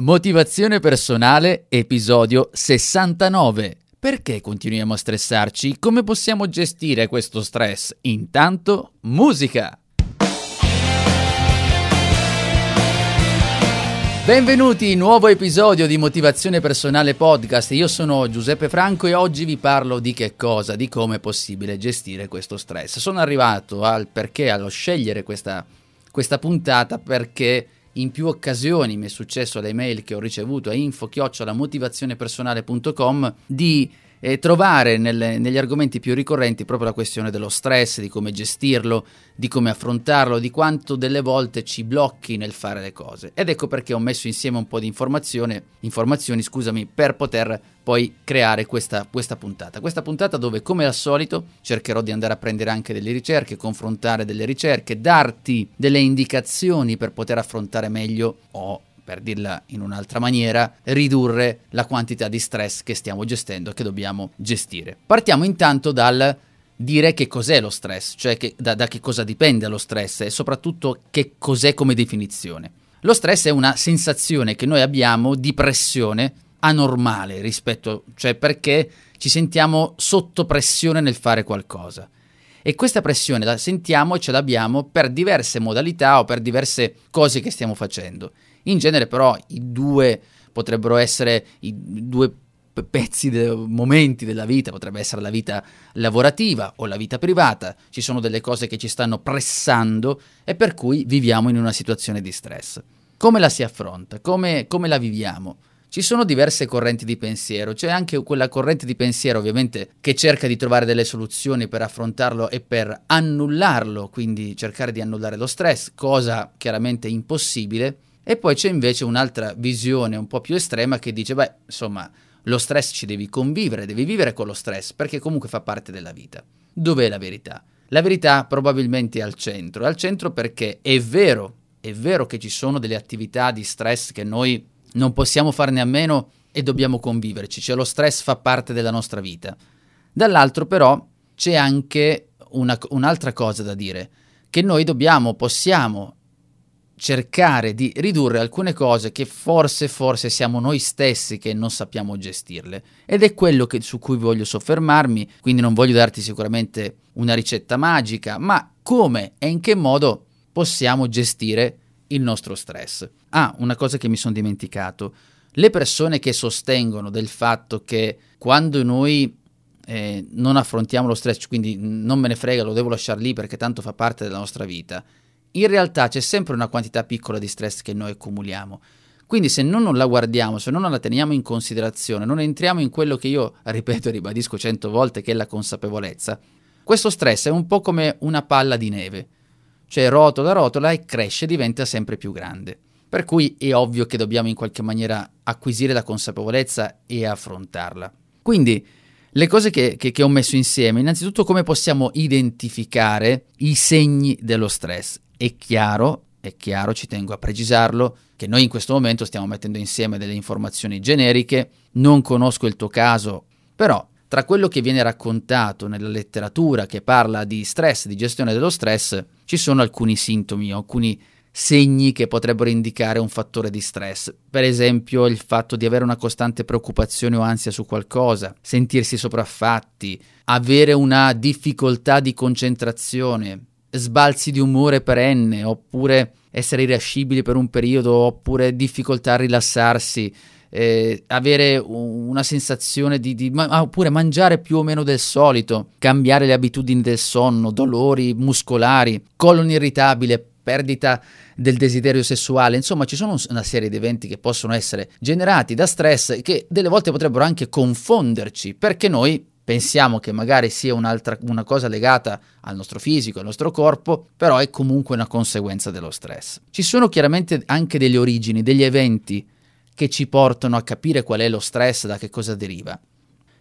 Motivazione personale, episodio 69. Perché continuiamo a stressarci? Come possiamo gestire questo stress? Intanto, musica! Benvenuti, nuovo episodio di Motivazione Personale Podcast. Io sono Giuseppe Franco e oggi vi parlo di che cosa, di come è possibile gestire questo stress. Sono arrivato al perché, allo scegliere questa, questa puntata perché in più occasioni mi è successo alle mail che ho ricevuto a info-motivazionepersonale.com di eh, trovare nelle, negli argomenti più ricorrenti proprio la questione dello stress, di come gestirlo, di come affrontarlo, di quanto delle volte ci blocchi nel fare le cose. Ed ecco perché ho messo insieme un po' di informazioni, scusami, per poter poi creare questa, questa puntata. Questa puntata dove, come al solito, cercherò di andare a prendere anche delle ricerche, confrontare delle ricerche, darti delle indicazioni per poter affrontare meglio o per dirla in un'altra maniera, ridurre la quantità di stress che stiamo gestendo, che dobbiamo gestire. Partiamo intanto dal dire che cos'è lo stress, cioè che, da, da che cosa dipende lo stress e soprattutto che cos'è come definizione. Lo stress è una sensazione che noi abbiamo di pressione anormale rispetto, cioè perché ci sentiamo sotto pressione nel fare qualcosa. E questa pressione la sentiamo e ce l'abbiamo per diverse modalità o per diverse cose che stiamo facendo. In genere però i due potrebbero essere i due pezzi, de, momenti della vita, potrebbe essere la vita lavorativa o la vita privata, ci sono delle cose che ci stanno pressando e per cui viviamo in una situazione di stress. Come la si affronta? Come, come la viviamo? Ci sono diverse correnti di pensiero, c'è anche quella corrente di pensiero ovviamente che cerca di trovare delle soluzioni per affrontarlo e per annullarlo, quindi cercare di annullare lo stress, cosa chiaramente impossibile, e poi c'è invece un'altra visione un po' più estrema che dice, beh, insomma, lo stress ci devi convivere, devi vivere con lo stress perché comunque fa parte della vita. Dov'è la verità? La verità probabilmente è al centro, è al centro perché è vero, è vero che ci sono delle attività di stress che noi non possiamo farne a meno e dobbiamo conviverci, cioè lo stress fa parte della nostra vita. Dall'altro però c'è anche una, un'altra cosa da dire, che noi dobbiamo, possiamo cercare di ridurre alcune cose che forse, forse siamo noi stessi che non sappiamo gestirle. Ed è quello che, su cui voglio soffermarmi, quindi non voglio darti sicuramente una ricetta magica, ma come e in che modo possiamo gestire il nostro stress. Ah, una cosa che mi sono dimenticato. Le persone che sostengono del fatto che quando noi eh, non affrontiamo lo stress, quindi non me ne frega, lo devo lasciare lì perché tanto fa parte della nostra vita, in realtà c'è sempre una quantità piccola di stress che noi accumuliamo. Quindi se non la guardiamo, se non la teniamo in considerazione, non entriamo in quello che io ripeto e ribadisco cento volte che è la consapevolezza, questo stress è un po' come una palla di neve, cioè rotola, rotola e cresce diventa sempre più grande. Per cui è ovvio che dobbiamo in qualche maniera acquisire la consapevolezza e affrontarla. Quindi le cose che, che, che ho messo insieme, innanzitutto come possiamo identificare i segni dello stress è chiaro, è chiaro, ci tengo a precisarlo, che noi in questo momento stiamo mettendo insieme delle informazioni generiche, non conosco il tuo caso, però tra quello che viene raccontato nella letteratura che parla di stress, di gestione dello stress, ci sono alcuni sintomi, alcuni segni che potrebbero indicare un fattore di stress. Per esempio il fatto di avere una costante preoccupazione o ansia su qualcosa, sentirsi sopraffatti, avere una difficoltà di concentrazione, sbalzi di umore perenne, oppure essere irascibili per un periodo, oppure difficoltà a rilassarsi, eh, avere una sensazione di, di ma, oppure mangiare più o meno del solito, cambiare le abitudini del sonno, dolori muscolari, colon irritabile, perdita del desiderio sessuale, insomma ci sono una serie di eventi che possono essere generati da stress che delle volte potrebbero anche confonderci perché noi pensiamo che magari sia una cosa legata al nostro fisico, al nostro corpo, però è comunque una conseguenza dello stress. Ci sono chiaramente anche delle origini, degli eventi che ci portano a capire qual è lo stress, da che cosa deriva.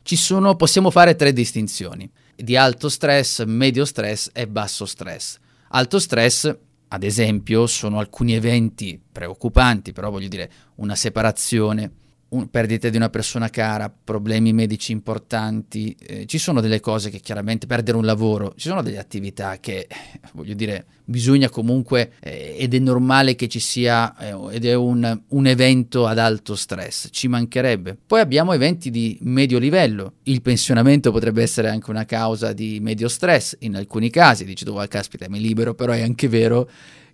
Sono, possiamo fare tre distinzioni, di alto stress, medio stress e basso stress. Alto stress, ad esempio, sono alcuni eventi preoccupanti, però voglio dire una separazione, un, perdita di una persona cara, problemi medici importanti, eh, ci sono delle cose che chiaramente perdere un lavoro, ci sono delle attività che, voglio dire, bisogna comunque eh, ed è normale che ci sia eh, ed è un, un, evento ad alto stress, ci mancherebbe. Poi abbiamo eventi di medio livello, il pensionamento potrebbe essere anche una causa di medio stress in alcuni casi, dici tu, oh, caspita, mi libero, però è anche vero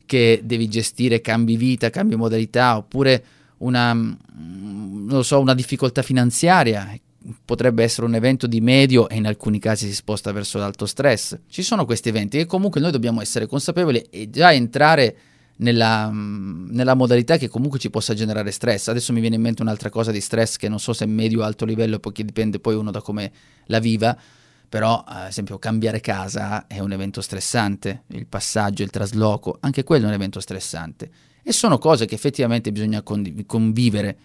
che devi gestire cambi vita, cambi modalità, oppure una, mm, so, una difficoltà finanziaria, potrebbe essere un evento di medio e in alcuni casi si sposta verso l'alto stress. Ci sono questi eventi e comunque noi dobbiamo essere consapevoli e già entrare nella, mm, nella, modalità che comunque ci possa generare stress. Adesso mi viene in mente un'altra cosa di stress che non so se è medio o alto livello, perché dipende poi uno da come la viva, però ad esempio cambiare casa è un evento stressante, il passaggio, il trasloco, anche quello è un evento stressante e sono cose che effettivamente bisogna convivere.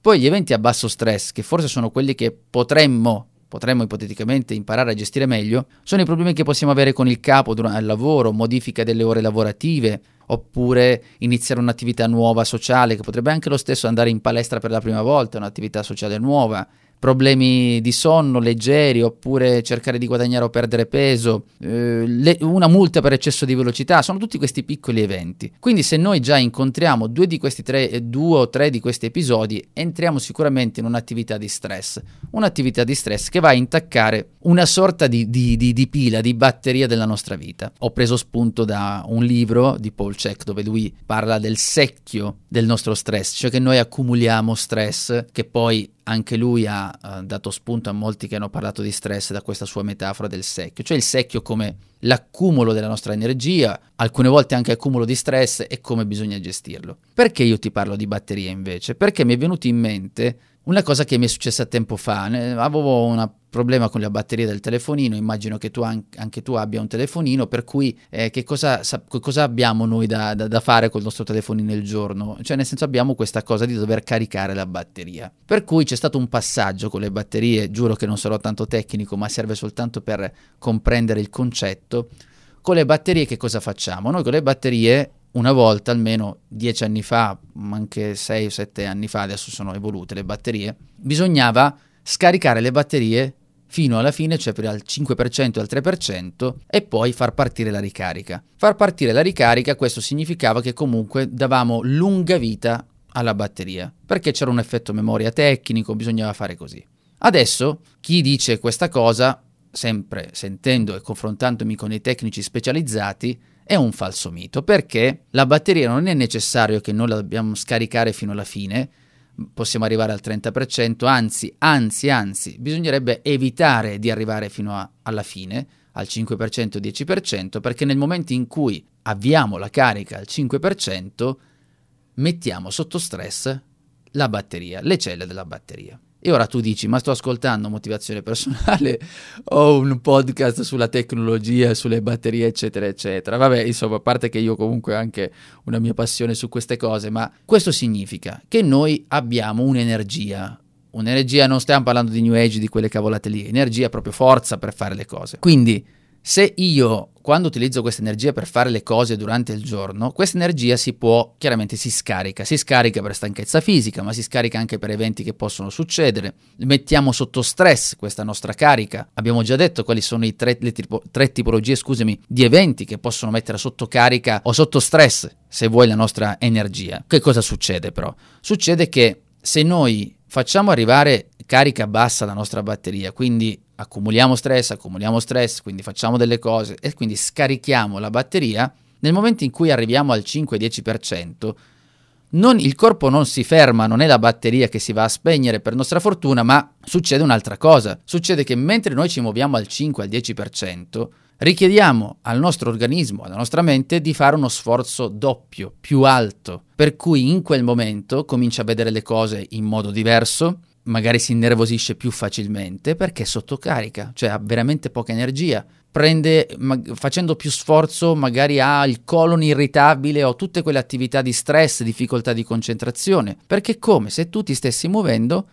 Poi gli eventi a basso stress, che forse sono quelli che potremmo, potremmo ipoteticamente imparare a gestire meglio, sono i problemi che possiamo avere con il capo durante il lavoro, modifica delle ore lavorative, oppure iniziare un'attività nuova sociale, che potrebbe anche lo stesso andare in palestra per la prima volta, un'attività sociale nuova, problemi di sonno leggeri oppure cercare di guadagnare o perdere peso, eh, le, una multa per eccesso di velocità, sono tutti questi piccoli eventi. Quindi se noi già incontriamo due di questi tre, eh, due o tre di questi episodi, entriamo sicuramente in un'attività di stress, un'attività di stress che va a intaccare una sorta di, di, di, di pila, di batteria della nostra vita. Ho preso spunto da un libro di Paul Check dove lui parla del secchio del nostro stress, cioè che noi accumuliamo stress che poi anche lui ha uh, dato spunto a molti che hanno parlato di stress da questa sua metafora del secchio, cioè il secchio come l'accumulo della nostra energia, alcune volte anche accumulo di stress e come bisogna gestirlo. Perché io ti parlo di batterie invece? Perché mi è venuto in mente una cosa che mi è successa tempo fa, avevo un problema con la batteria del telefonino, immagino che tu anche tu abbia un telefonino, per cui eh, che, cosa, sa, cosa, abbiamo noi da, da, da, fare col nostro telefonino il giorno? Cioè nel senso abbiamo questa cosa di dover caricare la batteria. Per cui c'è stato un passaggio con le batterie, giuro che non sarò tanto tecnico, ma serve soltanto per comprendere il concetto. Con le batterie che cosa facciamo? Noi con le batterie una volta, almeno dieci anni fa, anche sei o sette anni fa, adesso sono evolute le batterie, bisognava scaricare le batterie fino alla fine, cioè al 5% e al 3%, e poi far partire la ricarica. Far partire la ricarica, questo significava che comunque davamo lunga vita alla batteria, perché c'era un effetto memoria tecnico, bisognava fare così. Adesso chi dice questa cosa, sempre sentendo e confrontandomi con i tecnici specializzati, è un falso mito perché la batteria non è necessario che noi la dobbiamo scaricare fino alla fine, possiamo arrivare al 30%, anzi, anzi, anzi, bisognerebbe evitare di arrivare fino a, alla fine, al 5% 10%, perché nel momento in cui avviamo la carica al 5%, mettiamo sotto stress la batteria, le celle della batteria. E ora tu dici, ma sto ascoltando motivazione personale o un podcast sulla tecnologia, sulle batterie, eccetera, eccetera. Vabbè, insomma, a parte che io comunque ho anche una mia passione su queste cose, ma questo significa che noi abbiamo un'energia. Un'energia, non stiamo parlando di New Age, di quelle cavolate lì, energia proprio forza per fare le cose. Quindi, se io quando utilizzo questa energia per fare le cose durante il giorno, questa energia si può, chiaramente si scarica, si scarica per stanchezza fisica, ma si scarica anche per eventi che possono succedere. Mettiamo sotto stress questa nostra carica. Abbiamo già detto quali sono i tre, tipo, tre tipologie, scusami, di eventi che possono mettere sotto carica o sotto stress, se vuoi, la nostra energia. Che cosa succede però? Succede che se noi facciamo arrivare carica bassa la nostra batteria, quindi accumuliamo stress, accumuliamo stress, quindi facciamo delle cose e quindi scarichiamo la batteria, nel momento in cui arriviamo al 5-10%, non, il corpo non si ferma, non è la batteria che si va a spegnere per nostra fortuna, ma succede un'altra cosa. Succede che mentre noi ci muoviamo al 5-10%, richiediamo al nostro organismo, alla nostra mente, di fare uno sforzo doppio, più alto, per cui in quel momento comincia a vedere le cose in modo diverso, magari si innervosisce più facilmente perché è sottocarica, cioè ha veramente poca energia. Prende, ma, facendo più sforzo, magari ha il colon irritabile o tutte quelle attività di stress, difficoltà di concentrazione, perché come se tu ti stessi muovendo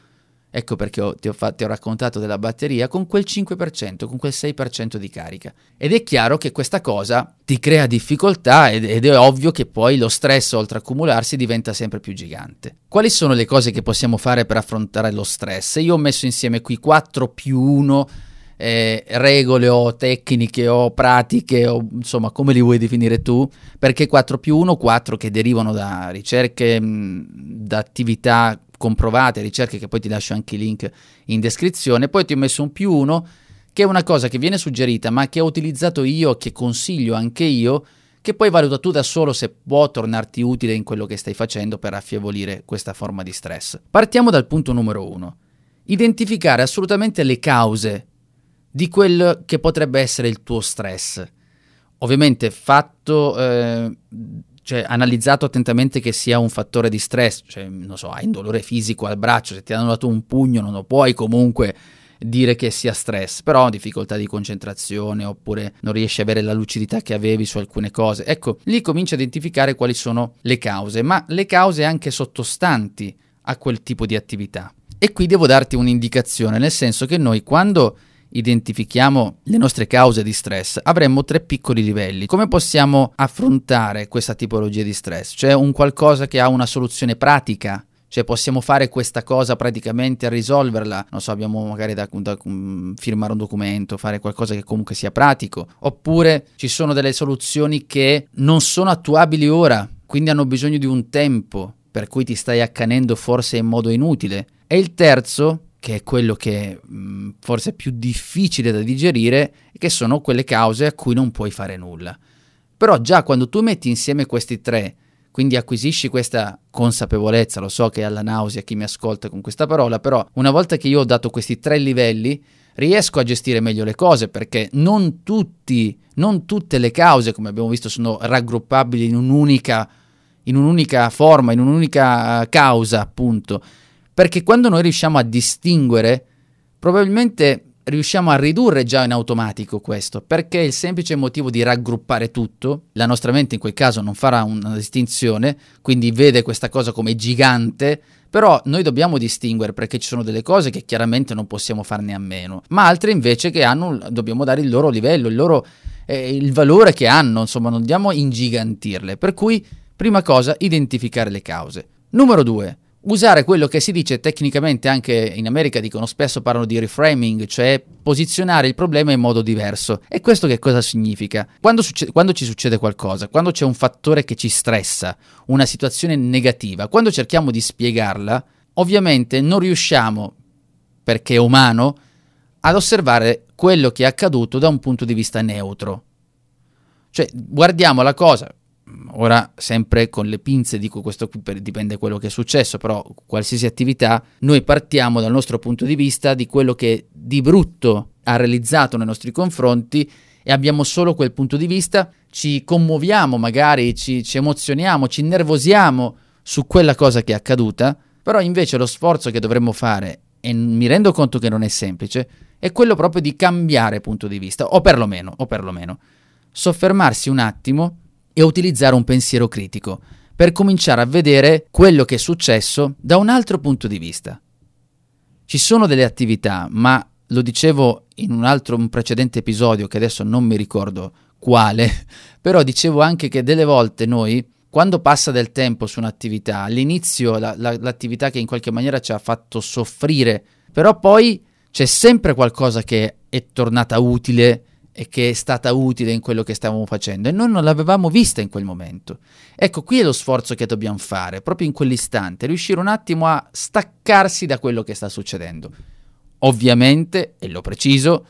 Ecco perché ho, ti, ho fatto, ti, ho raccontato della batteria con quel 5%, con quel 6% di carica. Ed è chiaro che questa cosa ti crea difficoltà ed, ed, è ovvio che poi lo stress, oltre accumularsi, diventa sempre più gigante. Quali sono le cose che possiamo fare per affrontare lo stress? Io ho messo insieme qui 4 più 1 eh, regole o tecniche o pratiche o insomma come li vuoi definire tu perché 4 più 1 4 che derivano da ricerche mh, da attività comprovate, ricerche che poi ti lascio anche i link in descrizione, poi ti ho messo un più uno che è una cosa che viene suggerita ma che ho utilizzato io, che consiglio anche io, che poi valuta tu da solo se può tornarti utile in quello che stai facendo per affievolire questa forma di stress. Partiamo dal punto numero uno. Identificare assolutamente le cause di quel che potrebbe essere il tuo stress. Ovviamente fatto eh, cioè, analizzato attentamente che sia un fattore di stress, cioè, non so, hai un dolore fisico al braccio, se ti hanno dato un pugno non lo puoi comunque dire che sia stress, però difficoltà di concentrazione oppure non riesci a avere la lucidità che avevi su alcune cose. Ecco, lì cominci a identificare quali sono le cause, ma le cause anche sottostanti a quel tipo di attività. E qui devo darti un'indicazione, nel senso che noi quando identifichiamo le nostre cause di stress, avremmo tre piccoli livelli. Come possiamo affrontare questa tipologia di stress? C'è un qualcosa che ha una soluzione pratica? Cioè possiamo fare questa cosa praticamente a risolverla, non so, abbiamo magari da, da um, firmare un documento, fare qualcosa che comunque sia pratico, oppure ci sono delle soluzioni che non sono attuabili ora, quindi hanno bisogno di un tempo, per cui ti stai accanendo forse in modo inutile. E il terzo che è quello che mh, forse è più difficile da digerire, che sono quelle cause a cui non puoi fare nulla. Però già quando tu metti insieme questi tre, quindi acquisisci questa consapevolezza, lo so che è alla nausea chi mi ascolta con questa parola, però una volta che io ho dato questi tre livelli, riesco a gestire meglio le cose perché non tutti, non tutte le cause, come abbiamo visto, sono raggruppabili in un'unica, in un'unica forma, in un'unica causa, appunto perché quando noi riusciamo a distinguere, probabilmente riusciamo a ridurre già in automatico questo, perché il semplice motivo di raggruppare tutto, la nostra mente in quel caso non farà una distinzione, quindi vede questa cosa come gigante, però noi dobbiamo distinguere perché ci sono delle cose che chiaramente non possiamo farne a meno, ma altre invece che hanno, dobbiamo dare il loro livello, il loro eh, il valore che hanno, insomma, non dobbiamo ingigantirle. Per cui, prima cosa, identificare le cause. Numero due, usare quello che si dice tecnicamente anche in America dicono spesso parlano di reframing, cioè posizionare il problema in modo diverso. E questo che cosa significa? Quando, succe- quando, ci succede qualcosa, quando c'è un fattore che ci stressa, una situazione negativa, quando cerchiamo di spiegarla, ovviamente non riusciamo, perché è umano, ad osservare quello che è accaduto da un punto di vista neutro. Cioè, guardiamo la cosa, ora sempre con le pinze dico questo qui per, dipende da quello che è successo, però qualsiasi attività, noi partiamo dal nostro punto di vista di quello che di brutto ha realizzato nei nostri confronti e abbiamo solo quel punto di vista, ci commuoviamo magari, ci, ci emozioniamo, ci innervosiamo su quella cosa che è accaduta, però invece lo sforzo che dovremmo fare, e mi rendo conto che non è semplice, è quello proprio di cambiare punto di vista, o perlomeno, o perlomeno soffermarsi un attimo e utilizzare un pensiero critico per cominciare a vedere quello che è successo da un altro punto di vista. Ci sono delle attività, ma lo dicevo in un altro un precedente episodio che adesso non mi ricordo quale, però dicevo anche che delle volte noi quando passa del tempo su un'attività, all'inizio la, la, l'attività che in qualche maniera ci ha fatto soffrire, però poi c'è sempre qualcosa che è tornata utile e che è stata utile in quello che stavamo facendo e noi non l'avevamo vista in quel momento. Ecco, qui è lo sforzo che dobbiamo fare, proprio in quell'istante, riuscire un attimo a staccarsi da quello che sta succedendo. Ovviamente, e lo preciso,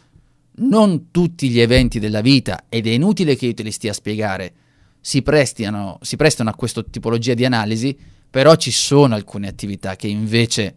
non tutti gli eventi della vita, ed è inutile che io te li stia a spiegare, si, prestino, si prestano a questa tipologia di analisi, però ci sono alcune attività che invece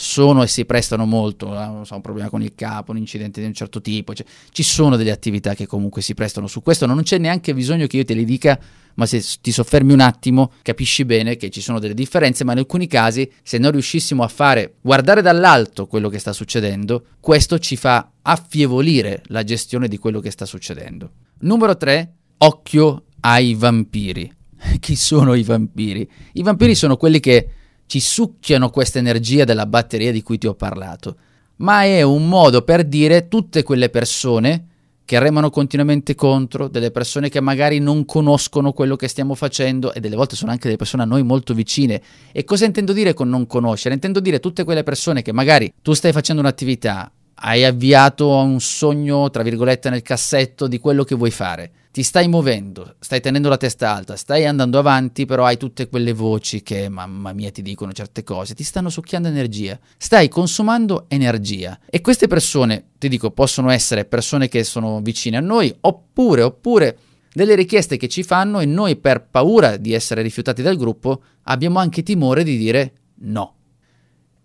sono e si prestano molto, non so, un problema con il capo, un incidente di un certo tipo, cioè, ci sono delle attività che comunque si prestano su questo, non c'è neanche bisogno che io te li dica, ma se ti soffermi un attimo capisci bene che ci sono delle differenze, ma in alcuni casi se non riuscissimo a fare, guardare dall'alto quello che sta succedendo, questo ci fa affievolire la gestione di quello che sta succedendo. Numero 3, occhio ai vampiri. Chi sono i vampiri? I vampiri sono quelli che ci succhiano questa energia della batteria di cui ti ho parlato, ma è un modo per dire tutte quelle persone che remano continuamente contro, delle persone che magari non conoscono quello che stiamo facendo e delle volte sono anche delle persone a noi molto vicine. E cosa intendo dire con non conoscere? Intendo dire tutte quelle persone che magari tu stai facendo un'attività, hai avviato un sogno, tra virgolette, nel cassetto di quello che vuoi fare. Ti stai muovendo, stai tenendo la testa alta, stai andando avanti, però hai tutte quelle voci che, mamma mia, ti dicono certe cose, ti stanno succhiando energia. Stai consumando energia. E queste persone, ti dico, possono essere persone che sono vicine a noi, oppure, oppure delle richieste che ci fanno e noi per paura di essere rifiutati dal gruppo abbiamo anche timore di dire no.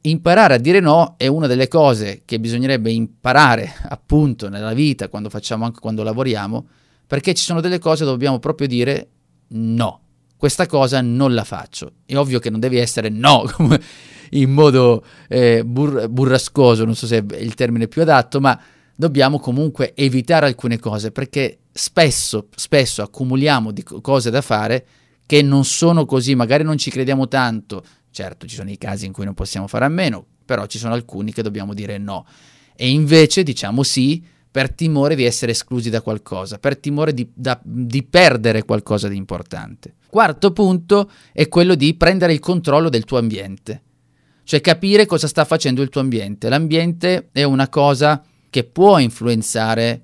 Imparare a dire no è una delle cose che bisognerebbe imparare appunto nella vita, quando facciamo anche quando lavoriamo, perché ci sono delle cose dove dobbiamo proprio dire no, questa cosa non la faccio. È ovvio che non devi essere no in modo eh, bur- burrascoso, non so se è il termine più adatto, ma dobbiamo comunque evitare alcune cose perché spesso, spesso accumuliamo di cose da fare che non sono così, magari non ci crediamo tanto, Certo, ci sono i casi in cui non possiamo fare a meno, però ci sono alcuni che dobbiamo dire no. E invece diciamo sì per timore di essere esclusi da qualcosa, per timore di, da, di perdere qualcosa di importante. Quarto punto è quello di prendere il controllo del tuo ambiente, cioè capire cosa sta facendo il tuo ambiente. L'ambiente è una cosa che può influenzare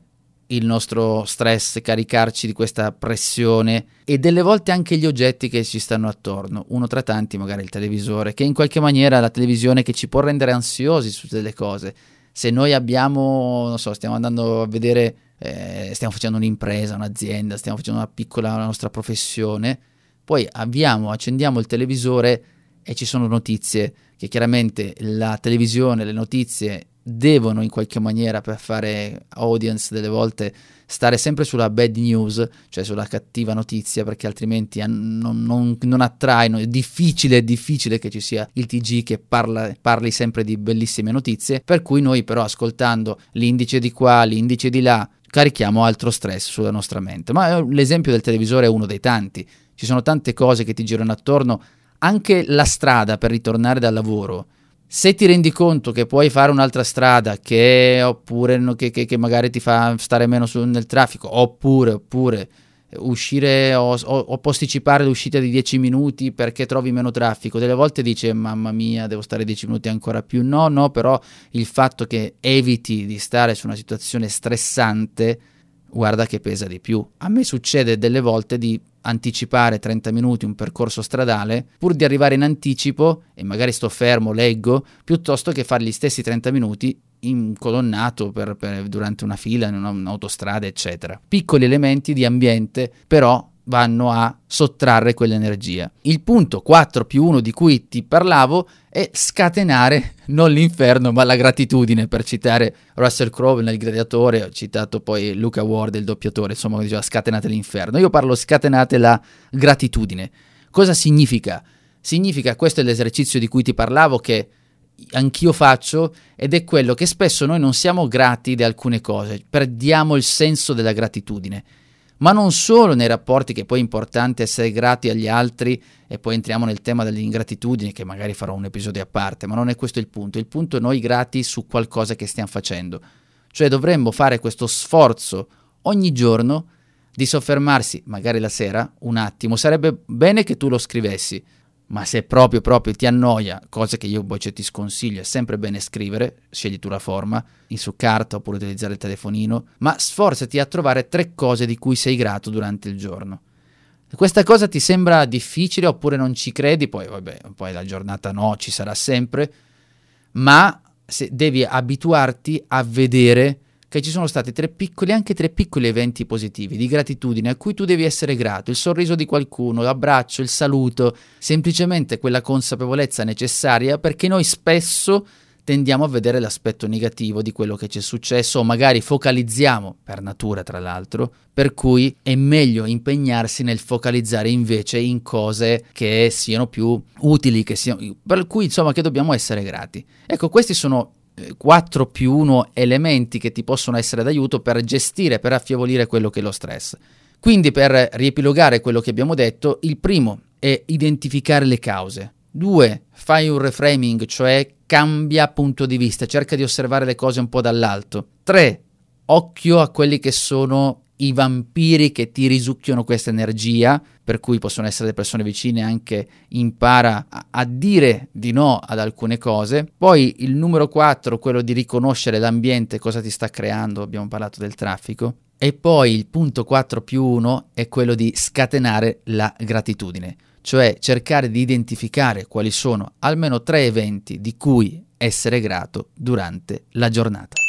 il nostro stress, caricarci di questa pressione e delle volte anche gli oggetti che ci stanno attorno, uno tra tanti magari il televisore, che in qualche maniera la televisione che ci può rendere ansiosi su delle cose. Se noi abbiamo, non so, stiamo andando a vedere, eh, stiamo facendo un'impresa, un'azienda, stiamo facendo una piccola una nostra professione, poi avviamo, accendiamo il televisore e ci sono notizie che chiaramente la televisione, le notizie devono in qualche maniera per fare audience delle volte stare sempre sulla bad news, cioè sulla cattiva notizia, perché altrimenti non, non, non attraino. È difficile, è difficile che ci sia il TG che parla, parli sempre di bellissime notizie. Per cui noi, però, ascoltando l'indice di qua, l'indice di là, carichiamo altro stress sulla nostra mente. Ma eh, l'esempio del televisore è uno dei tanti. Ci sono tante cose che ti girano attorno. Anche la strada per ritornare dal lavoro se ti rendi conto che puoi fare un'altra strada che, oppure, che, che, che magari ti fa stare meno su, nel traffico, oppure, oppure uscire o, o, o, posticipare l'uscita di 10 minuti perché trovi meno traffico. Delle volte dice mamma mia, devo stare 10 minuti ancora più. No, no, però il fatto che eviti di stare su una situazione stressante, guarda che pesa di più. A me succede delle volte di anticipare 30 minuti un percorso stradale pur di arrivare in anticipo e magari sto fermo, leggo, piuttosto che fare gli stessi 30 minuti incolonnato per, per, durante una fila in un'autostrada, eccetera. Piccoli elementi di ambiente, però vanno a sottrarre quell'energia. Il punto 4 più 1 di cui ti parlavo è scatenare non l'inferno ma la gratitudine, per citare Russell Crowe nel Gladiatore, ho citato poi Luca Ward, il doppiatore, insomma diceva scatenate l'inferno. Io parlo scatenate la gratitudine. Cosa significa? Significa, questo è l'esercizio di cui ti parlavo che anch'io faccio ed è quello che spesso noi non siamo grati di alcune cose, perdiamo il senso della gratitudine ma non solo nei rapporti che poi è importante essere grati agli altri e poi entriamo nel tema dell'ingratitudine che magari farò un episodio a parte, ma non è questo il punto, il punto è noi grati su qualcosa che stiamo facendo, cioè dovremmo fare questo sforzo ogni giorno di soffermarsi, magari la sera, un attimo, sarebbe bene che tu lo scrivessi, ma se proprio proprio ti annoia, cosa che io poi ti sconsiglio, è sempre bene scrivere, scegli tu la forma, su carta oppure utilizzare il telefonino, ma sforzati a trovare tre cose di cui sei grato durante il giorno. Questa cosa ti sembra difficile oppure non ci credi, poi vabbè, poi la giornata no, ci sarà sempre, ma devi abituarti a vedere che ci sono stati tre piccoli, anche tre piccoli eventi positivi di gratitudine a cui tu devi essere grato, il sorriso di qualcuno, l'abbraccio, il saluto, semplicemente quella consapevolezza necessaria perché noi spesso tendiamo a vedere l'aspetto negativo di quello che ci è successo o magari focalizziamo, per natura tra l'altro, per cui è meglio impegnarsi nel focalizzare invece in cose che siano più utili, siano, per cui insomma che dobbiamo essere grati. Ecco, questi sono 4 più 1 elementi che ti possono essere d'aiuto per gestire, per affievolire quello che è lo stress. Quindi per riepilogare quello che abbiamo detto, il primo è identificare le cause. Due, fai un reframing, cioè cambia punto di vista, cerca di osservare le cose un po' dall'alto. Tre, occhio a quelli che sono i vampiri che ti risucchiano questa energia, per cui possono essere persone vicine, anche impara a, a, dire di no ad alcune cose. Poi il numero 4, quello di riconoscere l'ambiente, cosa ti sta creando, abbiamo parlato del traffico. E poi il punto 4 più 1 è quello di scatenare la gratitudine, cioè cercare di identificare quali sono almeno tre eventi di cui essere grato durante la giornata.